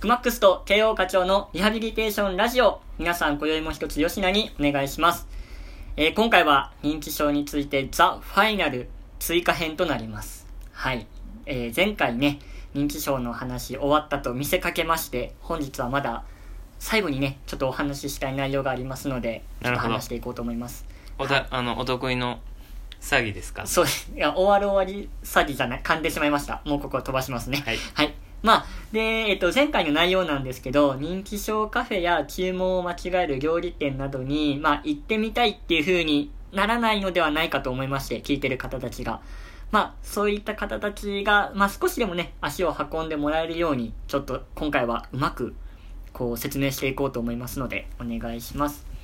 クマックスと慶応課長のリハビリテーションラジオ。皆さん、今宵も一つ吉名にお願いします。えー、今回は認知症についてザ・ファイナル追加編となります。はい。えー、前回ね、認知症の話終わったと見せかけまして、本日はまだ最後にね、ちょっとお話ししたい内容がありますので、ちょっと話していこうと思います。おた、あの、お得意の詐欺ですか？そうです。いや、終わる終わり詐欺じゃない、噛んでしまいました。もうここ飛ばしますね。はい。はい。まあ、で、えっと、前回の内容なんですけど、認知症カフェや注文を間違える料理店などに、まあ、行ってみたいっていう風にならないのではないかと思いまして、聞いてる方たちが。まあ、そういった方たちが、まあ、少しでもね、足を運んでもらえるように、ちょっと今回はうまく、こう、説明していこうと思いますので、お願いします。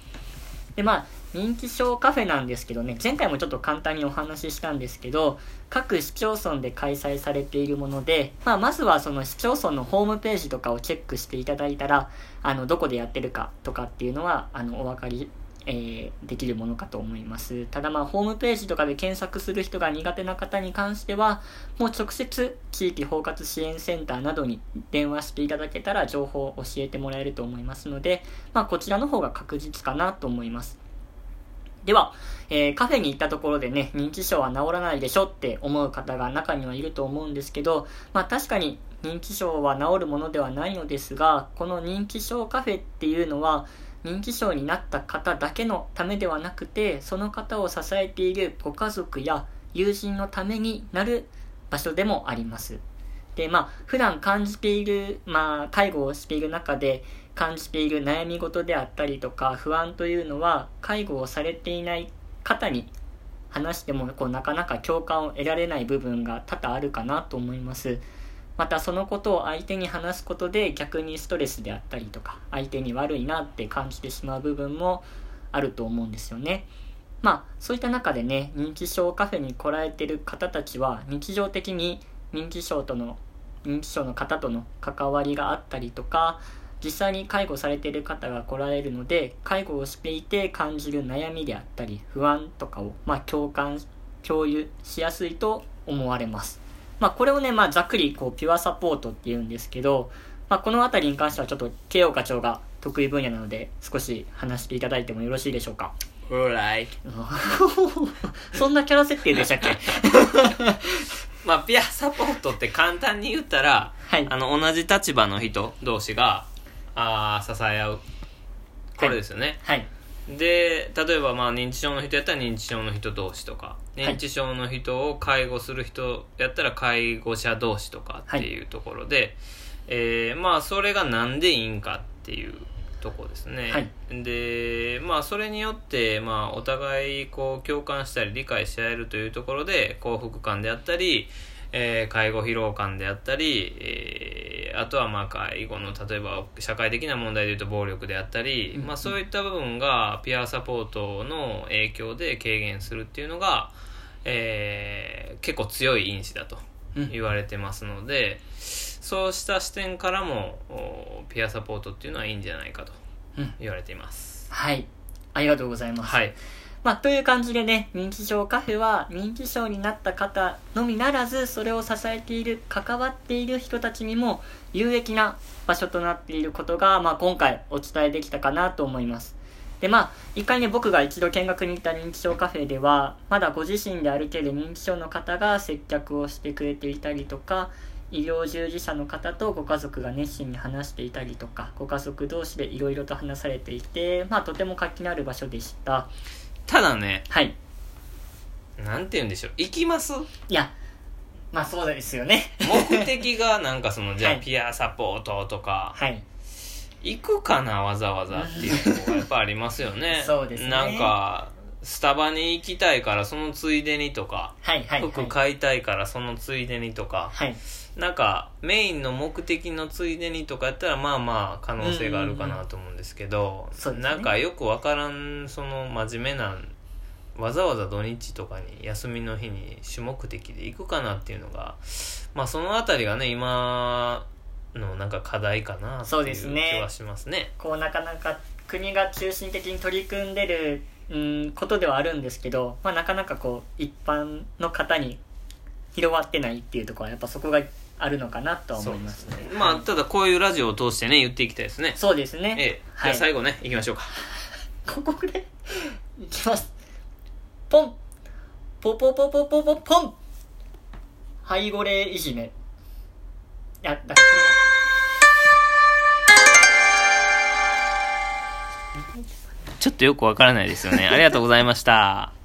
で、まあ、人気症カフェなんですけどね、前回もちょっと簡単にお話ししたんですけど、各市町村で開催されているもので、まあ、まずはその市町村のホームページとかをチェックしていただいたら、あの、どこでやってるかとかっていうのは、あの、お分かり、えー、できるものかと思います。ただまあ、ホームページとかで検索する人が苦手な方に関しては、もう直接地域包括支援センターなどに電話していただけたら情報を教えてもらえると思いますので、まあ、こちらの方が確実かなと思います。では、えー、カフェに行ったところでね、認知症は治らないでしょって思う方が中にはいると思うんですけど、まあ確かに認知症は治るものではないのですが、この認知症カフェっていうのは、認知症になった方だけのためではなくて、その方を支えているご家族や友人のためになる場所でもあります。で、まあ、普段感じている、まあ、介護をしている中で、感じている悩み事であったりとか不安というのは介護をされていない方に話してもこうなかなか共感を得られない部分が多々あるかなと思いますまたそのことを相手に話すことで逆にストレスであったりとか相手に悪いなって感じてしまう部分もあると思うんですよね。まあそういった中でね認知症カフェに来られてる方たちは日常的に認知症との認知症の方との関わりがあったりとか実際に介護されてる方が来られるので介護をしていて感じる悩みであったり不安とかを、まあ、共感共有しやすいと思われます、まあ、これをね、まあ、ざっくりこうピュアサポートっていうんですけど、まあ、この辺りに関してはちょっと慶応課長が得意分野なので少し話していただいてもよろしいでしょうか。ライ そんなキャラ設定でしたっけ？まあピアサポートって簡単に言ったら、はい、あの同じ立場の人同士があ支え合う。これですよね、はい、で例えばまあ認知症の人やったら認知症の人同士とか認知症の人を介護する人やったら介護者同士とかっていうところで、はい、えー、まあそれが何でいいんかっていうとこですね、はい、でまあそれによって、まあ、お互いこう共感したり理解し合えるというところで幸福感であったり、えー、介護疲労感であったり、えー、あとはまあ介護の例えば社会的な問題でいうと暴力であったり、まあ、そういった部分がピアサポートの影響で軽減するっていうのが、えー、結構強い因子だと言われてますので、そうした視点からもピアサポートっていうのはいいんじゃないかと言われています、はい。ありがとうございます、はいまあ、という感じでね、認知症カフェは認知症になった方のみならず、それを支えている、関わっている人たちにも有益な場所となっていることが、まあ、今回お伝えできたかなと思います。で、まあ、一回ね、僕が一度見学に行った認知症カフェでは、まだご自身で歩ける認知症の方が接客をしてくれていたりとか、医療従事者の方とご家族が熱心に話していたりとか、ご家族同士でいろいろと話されていて、まあ、とても活気のある場所でした。ただねはい。なんて言うんでしょう。行きます？いやまあそうですよね。目的がなんかそのじゃあピアサポートとか、はい。行くかなわざわざっていうとこがやっぱありますよね。そうですね。なんかスタバに行きたいからそのついでにとか、はいはい、はい、服買いたいからそのついでにとか、はい、なんかメインの目的のついでにとかやったらまあまあ可能性があるかなと思うんですけど、うんうん、なんかよくわからんその真面目なわざわざ土日とかに休みの日に主目的で行くかなっていうのがまあその辺りがね今のなんか課題かなっていう気はしますね。ねこうなかなか国が中心的に取り組んでるうんことではあるんですけど、まあ、なかなかこう一般の方に広がってないっていうところはやっぱそこがあるのかなとは思いますね。まあただこういうラジオを通してね言っていきたいですね。そうですね。ええ。じゃはい。あ最後ね、い、きましょうか。ここでいきます。ポン。ポポポポポポポン。ハイゴレいじめ。いやだからこちょっとよくわからないですよね。ありがとうございました